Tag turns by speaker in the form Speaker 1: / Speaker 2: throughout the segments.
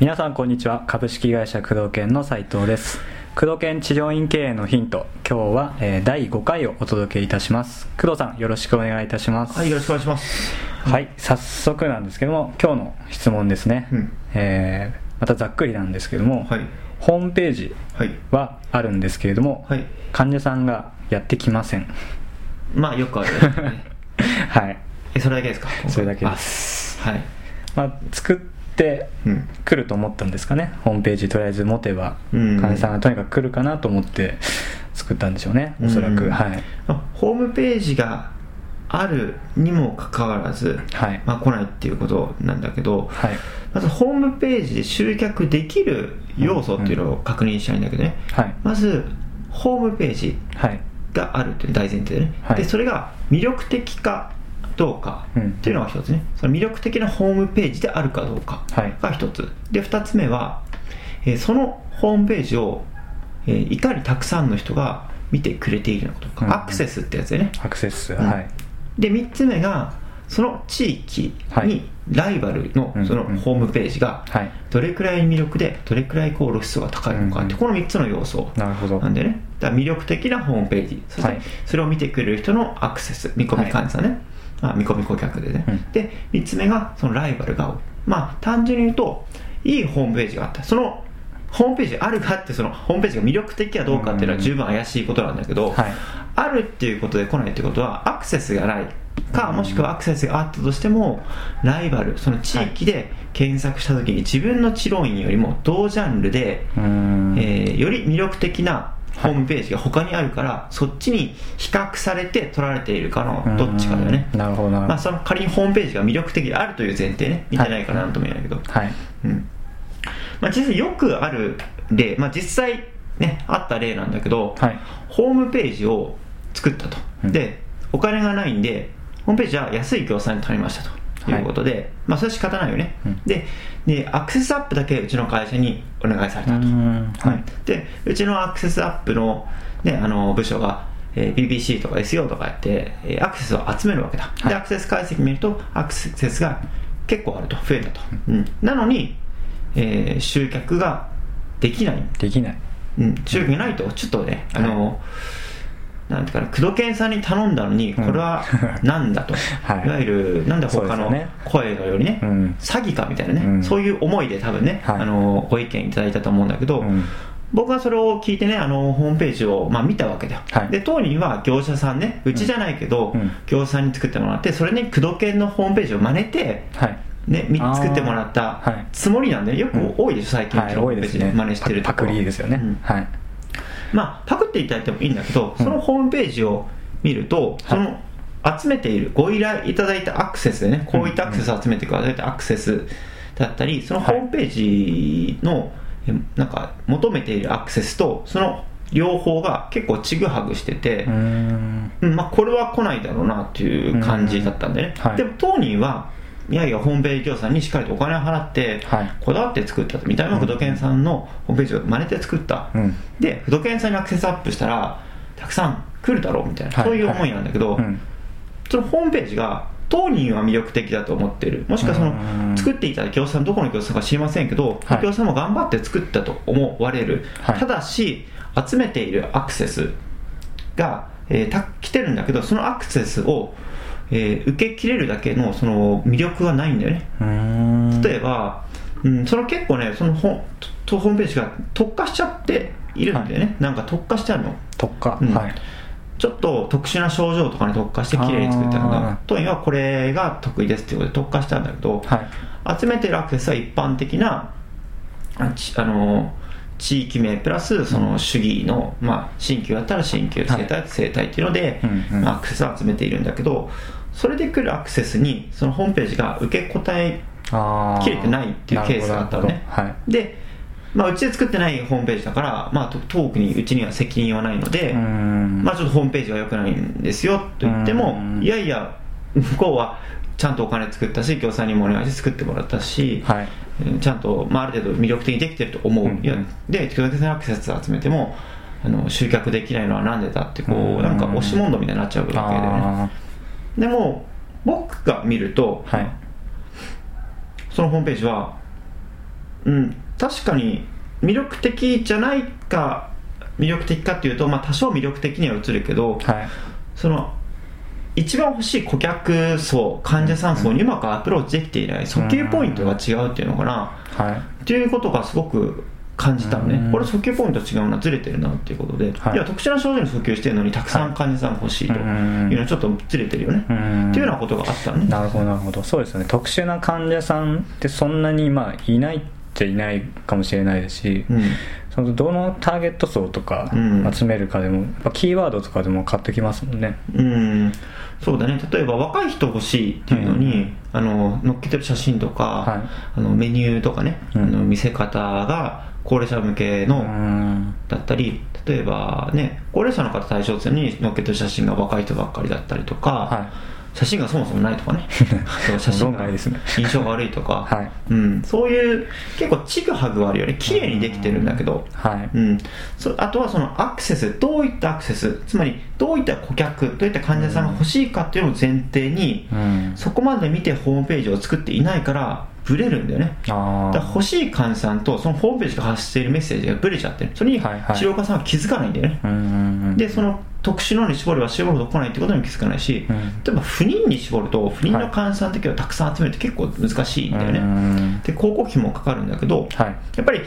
Speaker 1: 皆さんこんにちは株式会社工藤研の斉藤です工藤研治療院経営のヒント今日は、えー第5回をお届けいたします工藤さんよろしくお願いいたします
Speaker 2: はい、よろしくお願いします。
Speaker 1: はい、早速なんですけども今日の質問ですね、
Speaker 2: うん
Speaker 1: えーまたざっくりなんですけども、
Speaker 2: はい。
Speaker 1: ホームページ
Speaker 2: はい。
Speaker 1: はあるんですけれども、
Speaker 2: はい。
Speaker 1: 患者さんがやってきません
Speaker 2: まあ、よくあるね。
Speaker 1: はい、
Speaker 2: え、それだけですか？
Speaker 1: それだけです。
Speaker 2: あはい。
Speaker 1: まあ、作って
Speaker 2: うん。
Speaker 1: 来ると思ったんですかね？ホームページとりあえず持てば
Speaker 2: うん。
Speaker 1: 患者さんがとにかく来るかなと思って作ったんでしょうね。おそらく、
Speaker 2: うん
Speaker 1: はい。
Speaker 2: まあホームページがあるにもかかわらず、
Speaker 1: はい。
Speaker 2: まあ、来ないっていうことなんだけど、
Speaker 1: はい。
Speaker 2: まずホームページで集客できる要素っていうのを確認したいんだけどね。
Speaker 1: はい。
Speaker 2: まず、ホームページ。
Speaker 1: はい
Speaker 2: があるっていう大前提でね。
Speaker 1: はい
Speaker 2: で、それが魅力的かどうか
Speaker 1: うん
Speaker 2: っていうのが一つね。その魅力的なホームページであるかどうか
Speaker 1: はい
Speaker 2: が一つ。で、二つ目は、えーそのホームページを、えーいかにたくさんの人が見てくれているのかとか、
Speaker 1: うん
Speaker 2: アクセスってやつでね。
Speaker 1: アクセス、
Speaker 2: うん
Speaker 1: はい
Speaker 2: で、三つ目が、その地域
Speaker 1: はい。
Speaker 2: にライバルの
Speaker 1: うん
Speaker 2: そのホームページが
Speaker 1: はい。
Speaker 2: どれくらい魅力でどれくらいこう露出が高いのかって
Speaker 1: うん。
Speaker 2: この3つの要素
Speaker 1: なるほど。
Speaker 2: なんでね。だ魅力的なホームページそして
Speaker 1: はい。
Speaker 2: それを見てくれる人のアクセス見込み患者ね、まあ、見込み顧客でね、
Speaker 1: うん。
Speaker 2: で3つ目がそのライバルが多いまあ単純に言うといいホームページがあった。そのホームページあるかってそのホームページが魅力的かどうかっていうのは十分怪しいことなんだけど、
Speaker 1: はい。
Speaker 2: あるっていうことで来ないってことはアクセスがないかもしくはアクセスがあったとしてもライバルその地域で検索した時に自分の治療院よりも同ジャンルで、えーより魅力的なホームページが他にあるから、そっちに比較されて取られているかのどっちかだよね。
Speaker 1: うーんなるほどな。るほど
Speaker 2: まあ、その仮にホームページが魅力的であるという前提ね見てないからなんとも言えないけど、
Speaker 1: はい。
Speaker 2: うん。まあ、実際よくある例、まあ、実際ねあった例なんだけど、
Speaker 1: はい。
Speaker 2: ホームページを作ったと、
Speaker 1: うん。
Speaker 2: でお金がないんでホームページは安い業者に頼みましたということで、まあそれは仕方ないよね、
Speaker 1: うん。
Speaker 2: ででアクセスアップだけうちの会社にお願いされたと、
Speaker 1: はい。
Speaker 2: でうちのアクセスアップの,、ね、あの部署が、えー BBC とか SEO とかやって、えーアクセスを集めるわけだ、
Speaker 1: はい。
Speaker 2: でアクセス解析見るとアクセスが結構あると。増えたと、うん。なのに、えー集客ができない。
Speaker 1: できない。
Speaker 2: うん、集客がないと、ちょっとね、あの、なんていうかな、工藤健さんに頼んだのに、これはなんだと、
Speaker 1: はい。
Speaker 2: い、わゆる、なんで他の声のようにね、
Speaker 1: うん。
Speaker 2: 詐欺かみたいなね、
Speaker 1: うん。
Speaker 2: そういう思いで多分ね、
Speaker 1: はい。
Speaker 2: あの、ご意見いただいたと思うんだけど、
Speaker 1: うん。
Speaker 2: 僕はそれを聞いてね、あの、ホームページを、まあ、見たわけだよ。
Speaker 1: はい。
Speaker 2: で、当人は業者さんね、うちじゃないけど、
Speaker 1: うん。
Speaker 2: 業者さんに作ってもらって、それに工藤健のホームページを真似て、
Speaker 1: はい。
Speaker 2: ね、作ってもらった
Speaker 1: はい。
Speaker 2: つもりなんで、よ。く多いでしょ、最近、
Speaker 1: はい
Speaker 2: ホームページで
Speaker 1: 多いですね。
Speaker 2: 真似してると
Speaker 1: パクリですよね、
Speaker 2: うん。
Speaker 1: はい
Speaker 2: まあ、パクっていただいてもいいんだけど、そのホームページを見ると、その集めている、ご依頼いただいたアクセスでね、こういったアクセスを集めてくださいたアクセスだったり、そのホームページの、えなんか、求めているアクセスと、その両方が結構ちぐはぐしててまあ、これは来ないだろうなっていう感じだったんでね、
Speaker 1: うん。はい。
Speaker 2: でも当人はいやいやホームページ業者にしっかりとお金を払って、
Speaker 1: はい。
Speaker 2: こだわって作ったと見た目も不動犬さんのホームページを真似て作った、
Speaker 1: うん。
Speaker 2: で不動犬さんにアクセスアップしたらたくさん来るだろうみたいな、
Speaker 1: はい。
Speaker 2: そういう思いなんだけど、
Speaker 1: うん。
Speaker 2: そのホームページが当人は魅力的だと思ってる。もしくはその
Speaker 1: うん。
Speaker 2: 作っていた業者さんどこの業者か知りませんけど、
Speaker 1: はい。
Speaker 2: 業者さんも頑張って作ったと思われる、
Speaker 1: はい。
Speaker 2: ただし集めているアクセスが、えーた来てるんだけどそのアクセスを、えー受け切れるだけのその魅力がないんだよね。例えば、うん、その結構ねそのホとホームページが特化しちゃっているんだよね、なんか特化してあるの。
Speaker 1: 特化、
Speaker 2: うん。
Speaker 1: はい。
Speaker 2: ちょっと特殊な症状とかに特化して綺麗に作ってあるんだ。当院はこれが得意ですっていうことで特化したんだけど、
Speaker 1: はい。
Speaker 2: 集めてるアクセスは一般的なあちあの地域名プラスその主義の、まあ、新旧だったら新旧
Speaker 1: はい。
Speaker 2: 生態生態っていうので、まあアクセスを集めているんだけどそれで来るアクセスにそのホームページが受け答え切れてないっていうケースがあったのね。
Speaker 1: はい。
Speaker 2: で、まあ、うちで作ってないホームページだから、まあ、と特にうちには責任はないので、まあ、ちょっとホームページが良くないんですよと言っても
Speaker 1: うん。
Speaker 2: いやいや向こうはちゃんとお金作ったし業者さんにもお願いして作ってもらったし、
Speaker 1: はい。
Speaker 2: うんちゃんと、まあ、ある程度魅力的にできてると思う、
Speaker 1: うん
Speaker 2: いやで巨大なアクセス集めてもあの集客できないのはなんでだってこ
Speaker 1: うん
Speaker 2: うなんか押し問答みたいになっちゃうわけだよね。
Speaker 1: あ
Speaker 2: でも僕が見ると
Speaker 1: ーはい。
Speaker 2: そのホームページはうん確かに魅力的じゃないか魅力的かっていうと、まあ、多少魅力的には映るけど
Speaker 1: はい。
Speaker 2: その一番欲しい顧客層患者さん層にうまくアプローチできていない訴求ポイントが違うっていうのかな。
Speaker 1: はい。
Speaker 2: っていうことがすごく感じたの
Speaker 1: うん。
Speaker 2: ねこれ訴求ポイント違うなずれてるなっていうことで、
Speaker 1: はい。
Speaker 2: い、や特殊な症状に訴求してるのにたくさん患者さんが欲しいというのはちょっとずれてるよね、
Speaker 1: うん。
Speaker 2: っていうようなことがあったのね。
Speaker 1: なるほどなるほど。そうですよね。特殊な患者さんってそんなにまあいないっちゃいないかもしれないですし、
Speaker 2: うん
Speaker 1: そのどのターゲット層とか
Speaker 2: うん。
Speaker 1: 集めるかでも、やっぱキーワードとかでも変わってきますもんね。
Speaker 2: うん。そうだね。例えば若い人欲しいっていうのに、
Speaker 1: うん。
Speaker 2: あの載っけてる写真とか、
Speaker 1: はい。
Speaker 2: あのメニューとかね、
Speaker 1: うん。
Speaker 2: あの見せ方が高齢者向けの、
Speaker 1: うん。
Speaker 2: だったり例えばね高齢者の方対象に載っけてる写真が若い人ばっかりだったりとか、
Speaker 1: は
Speaker 2: 写真がそもそもないとかね。写真が印象が悪いとか、
Speaker 1: はい。
Speaker 2: うん、そういう結構ちぐはぐあるよね。綺麗にできてるんだけど、
Speaker 1: いはい。
Speaker 2: うん、そあとはそのアクセスどういったアクセスつまりどういった顧客どういった患者さんが欲しいかっていうのを前提に、
Speaker 1: うん。
Speaker 2: そこまで見てホームページを作っていないからブレるんだよね。
Speaker 1: あ
Speaker 2: だ欲しい患者さんとそのホー。ムページが発しているメッセージがブレちゃってるそれに治
Speaker 1: はいはい
Speaker 2: 療家さんは気づかないんだよね、
Speaker 1: あうんうんうん
Speaker 2: でその特殊のに絞れば絞るほど来ないってことにも気づかないし、
Speaker 1: うん。
Speaker 2: 例えば不妊に絞ると不妊の患者さんだけをたくさん集めるって結構難しいんだよね、
Speaker 1: うん。
Speaker 2: で広告費もかかるんだけど、
Speaker 1: はい。
Speaker 2: やっぱり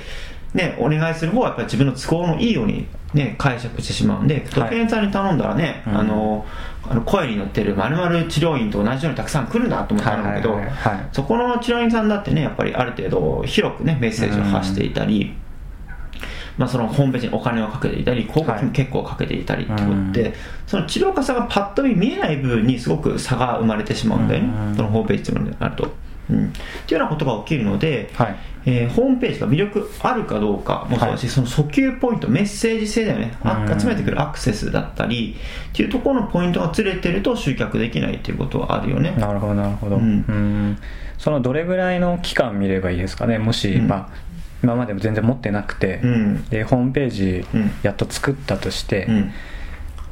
Speaker 2: ねお願いする方はやっぱり自分の都合のいいようにね解釈してしまうんでドケンさんに頼んだらね、
Speaker 1: うん。
Speaker 2: あのあの声に乗ってるまる治療院と同じようにたくさん来るなと思ったんだけど、
Speaker 1: はいはいはいはい。
Speaker 2: そこの治療院さんだってねやっぱりある程度広くねメッセージを発していたり、まあ、そのホームページにお金をかけていたり広告費も結構かけていたりってことで、
Speaker 1: はい
Speaker 2: その治療家さんがパッと見見えない部分にすごく差が生まれてしまうんだよね、
Speaker 1: うん。
Speaker 2: そのホームページっていうのになると。うん、っていうようなことが起きるので、
Speaker 1: はい。
Speaker 2: えーホームページが魅力あるかどうかもそうだし、その訴求ポイントメッセージ性だよね、集めてくるアクセスだったりっていうところのポイントがずれてると集客できないっていうことはあるよね。
Speaker 1: なるほどなるほど、
Speaker 2: う
Speaker 1: うんん。そのどれぐらいの期間見ればいいですかね？もし、
Speaker 2: うん。
Speaker 1: まあ、今までも全然持ってなくて、
Speaker 2: うん。
Speaker 1: でホームページ
Speaker 2: うん。
Speaker 1: やっと作ったとして、
Speaker 2: うん。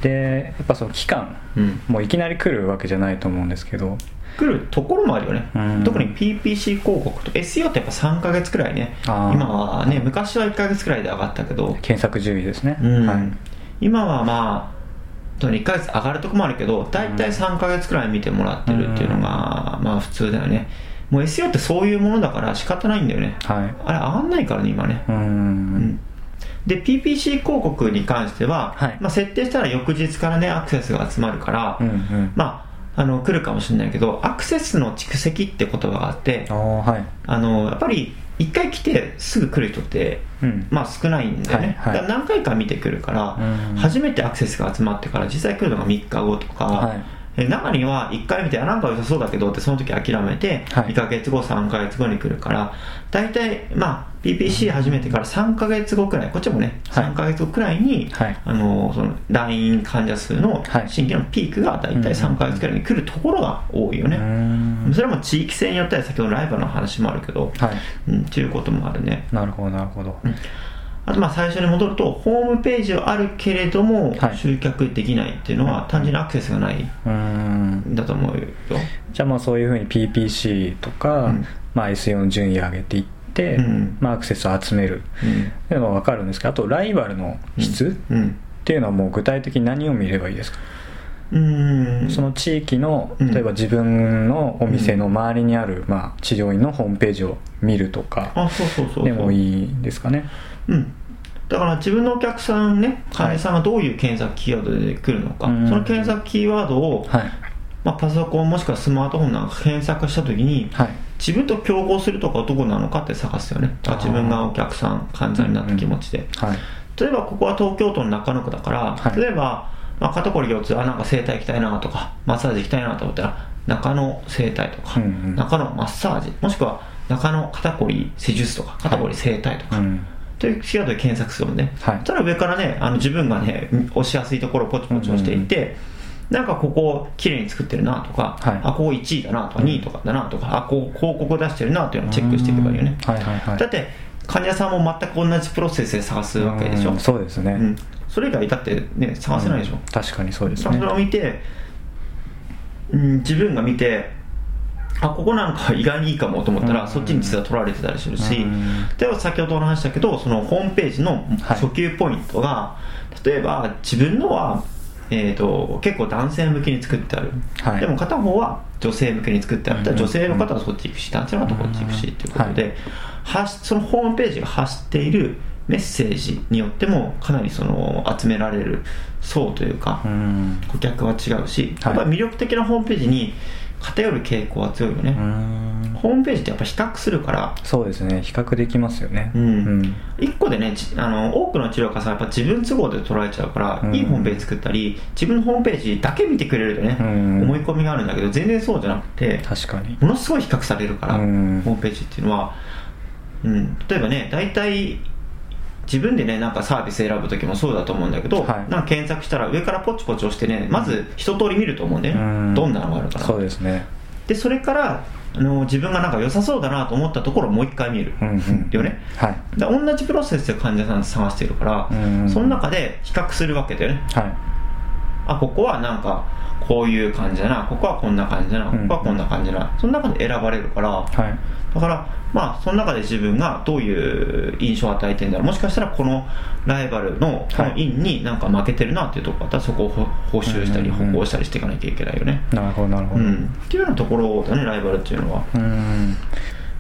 Speaker 1: でやっぱその期間
Speaker 2: うん、
Speaker 1: もういきなり来るわけじゃないと思うんですけど
Speaker 2: 来るところもあるよね、
Speaker 1: うん。
Speaker 2: 特に PPC 広告と SEO ってやっぱ3ヶ月くらいね。今はね昔は1ヶ月くらいで上がったけど、
Speaker 1: 検索順位ですね、
Speaker 2: うん。
Speaker 1: はい。
Speaker 2: 今はまあとに1ヶ月上がるとこもあるけど大体3ヶ月くらい見てもらってるっていうのが、まあ普通だよねもう SEO ってそういうものだから仕方ないんだよね。
Speaker 1: はい。
Speaker 2: あれ上がんないからね今ね。
Speaker 1: うーん。
Speaker 2: うん。で PPC 広告に関しては、
Speaker 1: はい。
Speaker 2: まあ、設定したら翌日からねアクセスが集まるから、
Speaker 1: うんうん。
Speaker 2: まあ、あの来るかもしれないけどアクセスの蓄積って言葉があって
Speaker 1: はい。
Speaker 2: あのやっぱり1回来てすぐ来る人って、
Speaker 1: うん。
Speaker 2: まあ、少ないんだよね、
Speaker 1: はいはい。
Speaker 2: 何回か見てくるから、
Speaker 1: うん。
Speaker 2: 初めてアクセスが集まってから実際来るのが3日後とか、
Speaker 1: はい
Speaker 2: え中には1回見てあなんか良さそうだけどってその時諦めて
Speaker 1: はい。
Speaker 2: 2ヶ月後3ヶ月後に来るから大体まあ PPC 始めてから3ヶ月後くらいこっちもね
Speaker 1: はい。
Speaker 2: 3ヶ月後くらいに、
Speaker 1: はい。
Speaker 2: あのその LINE 患者数の
Speaker 1: はい。
Speaker 2: 新規のピークが大体3ヶ月くらいに来るところが多いよね、それも地域性によっては先ほどのライバルの話もあるけど、
Speaker 1: はい。
Speaker 2: うん、っていうこともあるね。
Speaker 1: なるほどなるほど、
Speaker 2: あとまあ最初に戻るとホームページはあるけれども
Speaker 1: はい。
Speaker 2: 集客できないっていうのは単純にアクセスがないん。だと思うよ。
Speaker 1: じゃあまあそういうふうに PPC とか、
Speaker 2: うん。
Speaker 1: まあ、SEO の順位上げていって、
Speaker 2: うん。
Speaker 1: まあ、アクセスを集める。
Speaker 2: うん。
Speaker 1: っていうのは分かるんですけどあとライバルの質、
Speaker 2: うん。
Speaker 1: っていうのはもう具体的に何を見ればいいですか、
Speaker 2: うん
Speaker 1: その地域の
Speaker 2: うん。
Speaker 1: 例えば自分のお店の周りにある、まあ、治療院のホームページを見るとか
Speaker 2: あそうそうそうそう。
Speaker 1: でもいいですかね。
Speaker 2: うん。だから自分のお客さんね患者さんがどういう検索キーワードで来るのか、
Speaker 1: うん。
Speaker 2: その検索キーワードを、
Speaker 1: はい。
Speaker 2: まあ、パソコンもしくはスマートフォンなんか検索した時に
Speaker 1: はい。
Speaker 2: 自分と競合するとこはどこなのかって探すよね。自分がお客さん患者になった気持ちで、
Speaker 1: はい。
Speaker 2: 例えばここは東京都の中野区だから、
Speaker 1: はい。
Speaker 2: 例えば、まあ、肩こり腰痛あなんか整体行きたいなとかマッサージ行きたいなと思ったら中野整体とか、
Speaker 1: うんうん。
Speaker 2: 中野マッサージもしくは中野肩こり施術とか肩こり整体とか、
Speaker 1: うん。
Speaker 2: というキーワードで検索するのね、
Speaker 1: はい。
Speaker 2: たら上からねあの自分がね押しやすいところをポチポチ押していって、なんかここ綺麗に作ってるなとか、
Speaker 1: はい。
Speaker 2: あここ1位だなとか2位とかだなとかあこう広告出してるなというのをチェックしていけばいいよね、
Speaker 1: はいはいはい。
Speaker 2: だって患者さんも全く同じプロセスで探すわけでしょ、
Speaker 1: うんそうですね、
Speaker 2: うん。それ以外だってね探せないでしょ、
Speaker 1: うん。確かにそうです
Speaker 2: それ
Speaker 1: ね
Speaker 2: を見て、うん、自分が見てあここなんか意外にいいかもと思ったら、
Speaker 1: うん。
Speaker 2: そっちに実は取られてたりするし、
Speaker 1: うん。
Speaker 2: では先ほどお話したけどそのホームページの
Speaker 1: はい。
Speaker 2: 訴求ポイントが、例えば自分のは、えー、と結構男性向けに作ってある、
Speaker 1: はい。
Speaker 2: でも片方は女性向けに作ってあった
Speaker 1: うん
Speaker 2: ら女性の方はそっち行くし男性の方はこっち行くしっていうことで、発そのホームページが発しているメッセージによってもかなりその集められる層というか、
Speaker 1: うん。
Speaker 2: 顧客は違うし、
Speaker 1: はい。
Speaker 2: やっぱり魅力的なホームページに偏る傾向は強いよね、
Speaker 1: うん。
Speaker 2: ホームページってやっぱ比較するから。
Speaker 1: そうですね。比較できますよね。
Speaker 2: うん。一個でねちあの多くの治療家さんはやっぱ自分都合で捉えちゃうから、
Speaker 1: うん。
Speaker 2: いいホームページ作ったり自分のホームページだけ見てくれるとね、
Speaker 1: うん。
Speaker 2: 思い込みがあるんだけど全然そうじゃなくて
Speaker 1: 確かに。
Speaker 2: ものすごい比較されるから、
Speaker 1: うん。
Speaker 2: ホームページっていうのは、うん、例えばね大体自分でねなんかサービス選ぶ時もそうだと思うんだけど、
Speaker 1: はい。
Speaker 2: なんか検索したら上からポチポチ押してねまず一通り見ると思うんね、
Speaker 1: うん。
Speaker 2: どんなのがあるかな。
Speaker 1: そうですね。
Speaker 2: でそれからあの自分がなんか良さそうだなと思ったところをもう一回見る、
Speaker 1: うんうん。
Speaker 2: よね。
Speaker 1: はい。
Speaker 2: で同じプロセスで患者さん探してるから、
Speaker 1: うん。
Speaker 2: その中で比較するわけだよね。
Speaker 1: はい
Speaker 2: あここはなんかこういう感じだなここはこんな感じだなここはこんな感じだな、その中で選ばれるから
Speaker 1: はい。
Speaker 2: だからまあその中で自分がどういう印象を与えてるんだろうもしかしたらこのライバルのこの院になんか負けてるなっていうところだったらそこを補補修したり
Speaker 1: うんうんうん。
Speaker 2: 歩行したりしていかなきゃいけないよね。
Speaker 1: なるほどなるほど。
Speaker 2: うん。っていうようなところだねライバルっていうのは、
Speaker 1: うん。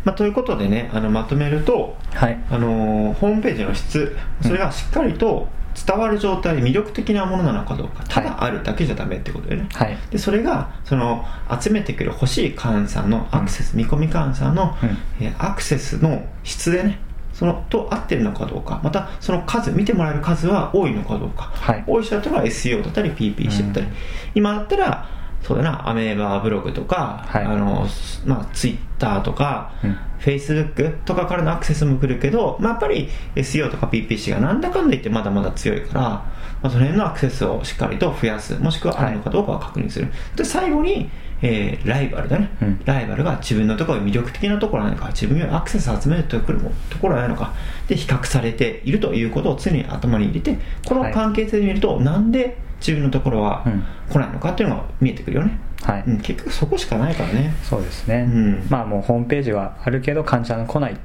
Speaker 2: まあ、ということでねあのまとめると
Speaker 1: はい。
Speaker 2: あのーホームページの質それがしっかりと伝わる状態で魅力的なものなのかどうかただあるだけじゃダメってことでね、
Speaker 1: はい。
Speaker 2: でそれがその集めてくる欲しい患者さん。のアクセス、見込み患者さんの、
Speaker 1: うん。
Speaker 2: えーアクセスの質でねそのと合ってるのかどうかまたその数見てもらえる数は多いのかどうか、
Speaker 1: はい。
Speaker 2: 多い人だったら SEO だったり PPC だったり、
Speaker 1: うん。
Speaker 2: 今だったらそうだなアメーバブログとか、
Speaker 1: はい。
Speaker 2: あのまあ、Twitter とか、
Speaker 1: うん。
Speaker 2: Facebook とかからのアクセスも来るけど、まあ、やっぱり SEO とか PPC がなんだかんだ言ってまだまだ強いから、まあ、その辺のアクセスをしっかりと増やすもしくはあるのかどうかを確認する、で最後に、えーライバルだね、
Speaker 1: うん。
Speaker 2: ライバルが自分のところに魅力的なところなのか自分よりアクセスを集めるところもところはないのかで比較されているということを常に頭に入れてこの関係性で見ると、なんで自分のところは
Speaker 1: うん。
Speaker 2: 来ないのかっていうのが見えてくるよね、
Speaker 1: はい。
Speaker 2: うん、結局そこしかないからね。
Speaker 1: そうですね、
Speaker 2: うん。
Speaker 1: まあもうホームページはあるけど患者が来ないっ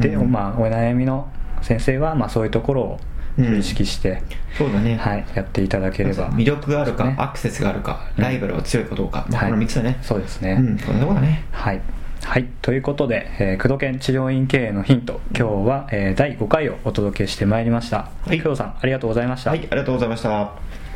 Speaker 1: て、
Speaker 2: うん。
Speaker 1: まあお悩みの先生はまあそういうところを
Speaker 2: うん。
Speaker 1: 意識して、
Speaker 2: そうだね、
Speaker 1: はい、やっていただければ
Speaker 2: 魅力があるか、
Speaker 1: ね。
Speaker 2: アクセスがあるか、
Speaker 1: うん。
Speaker 2: ライバルが強いかどうか、まあ、
Speaker 1: はい
Speaker 2: この3つだね。
Speaker 1: そうですね、
Speaker 2: うん、こんなとこだね。
Speaker 1: はい、はい、ということで、えー、工藤研治療院経営のヒント今日は、えー第5回をお届けしてまいりました、
Speaker 2: はい。
Speaker 1: 工藤さんありがとうございました、
Speaker 2: はい、ありがとうございました。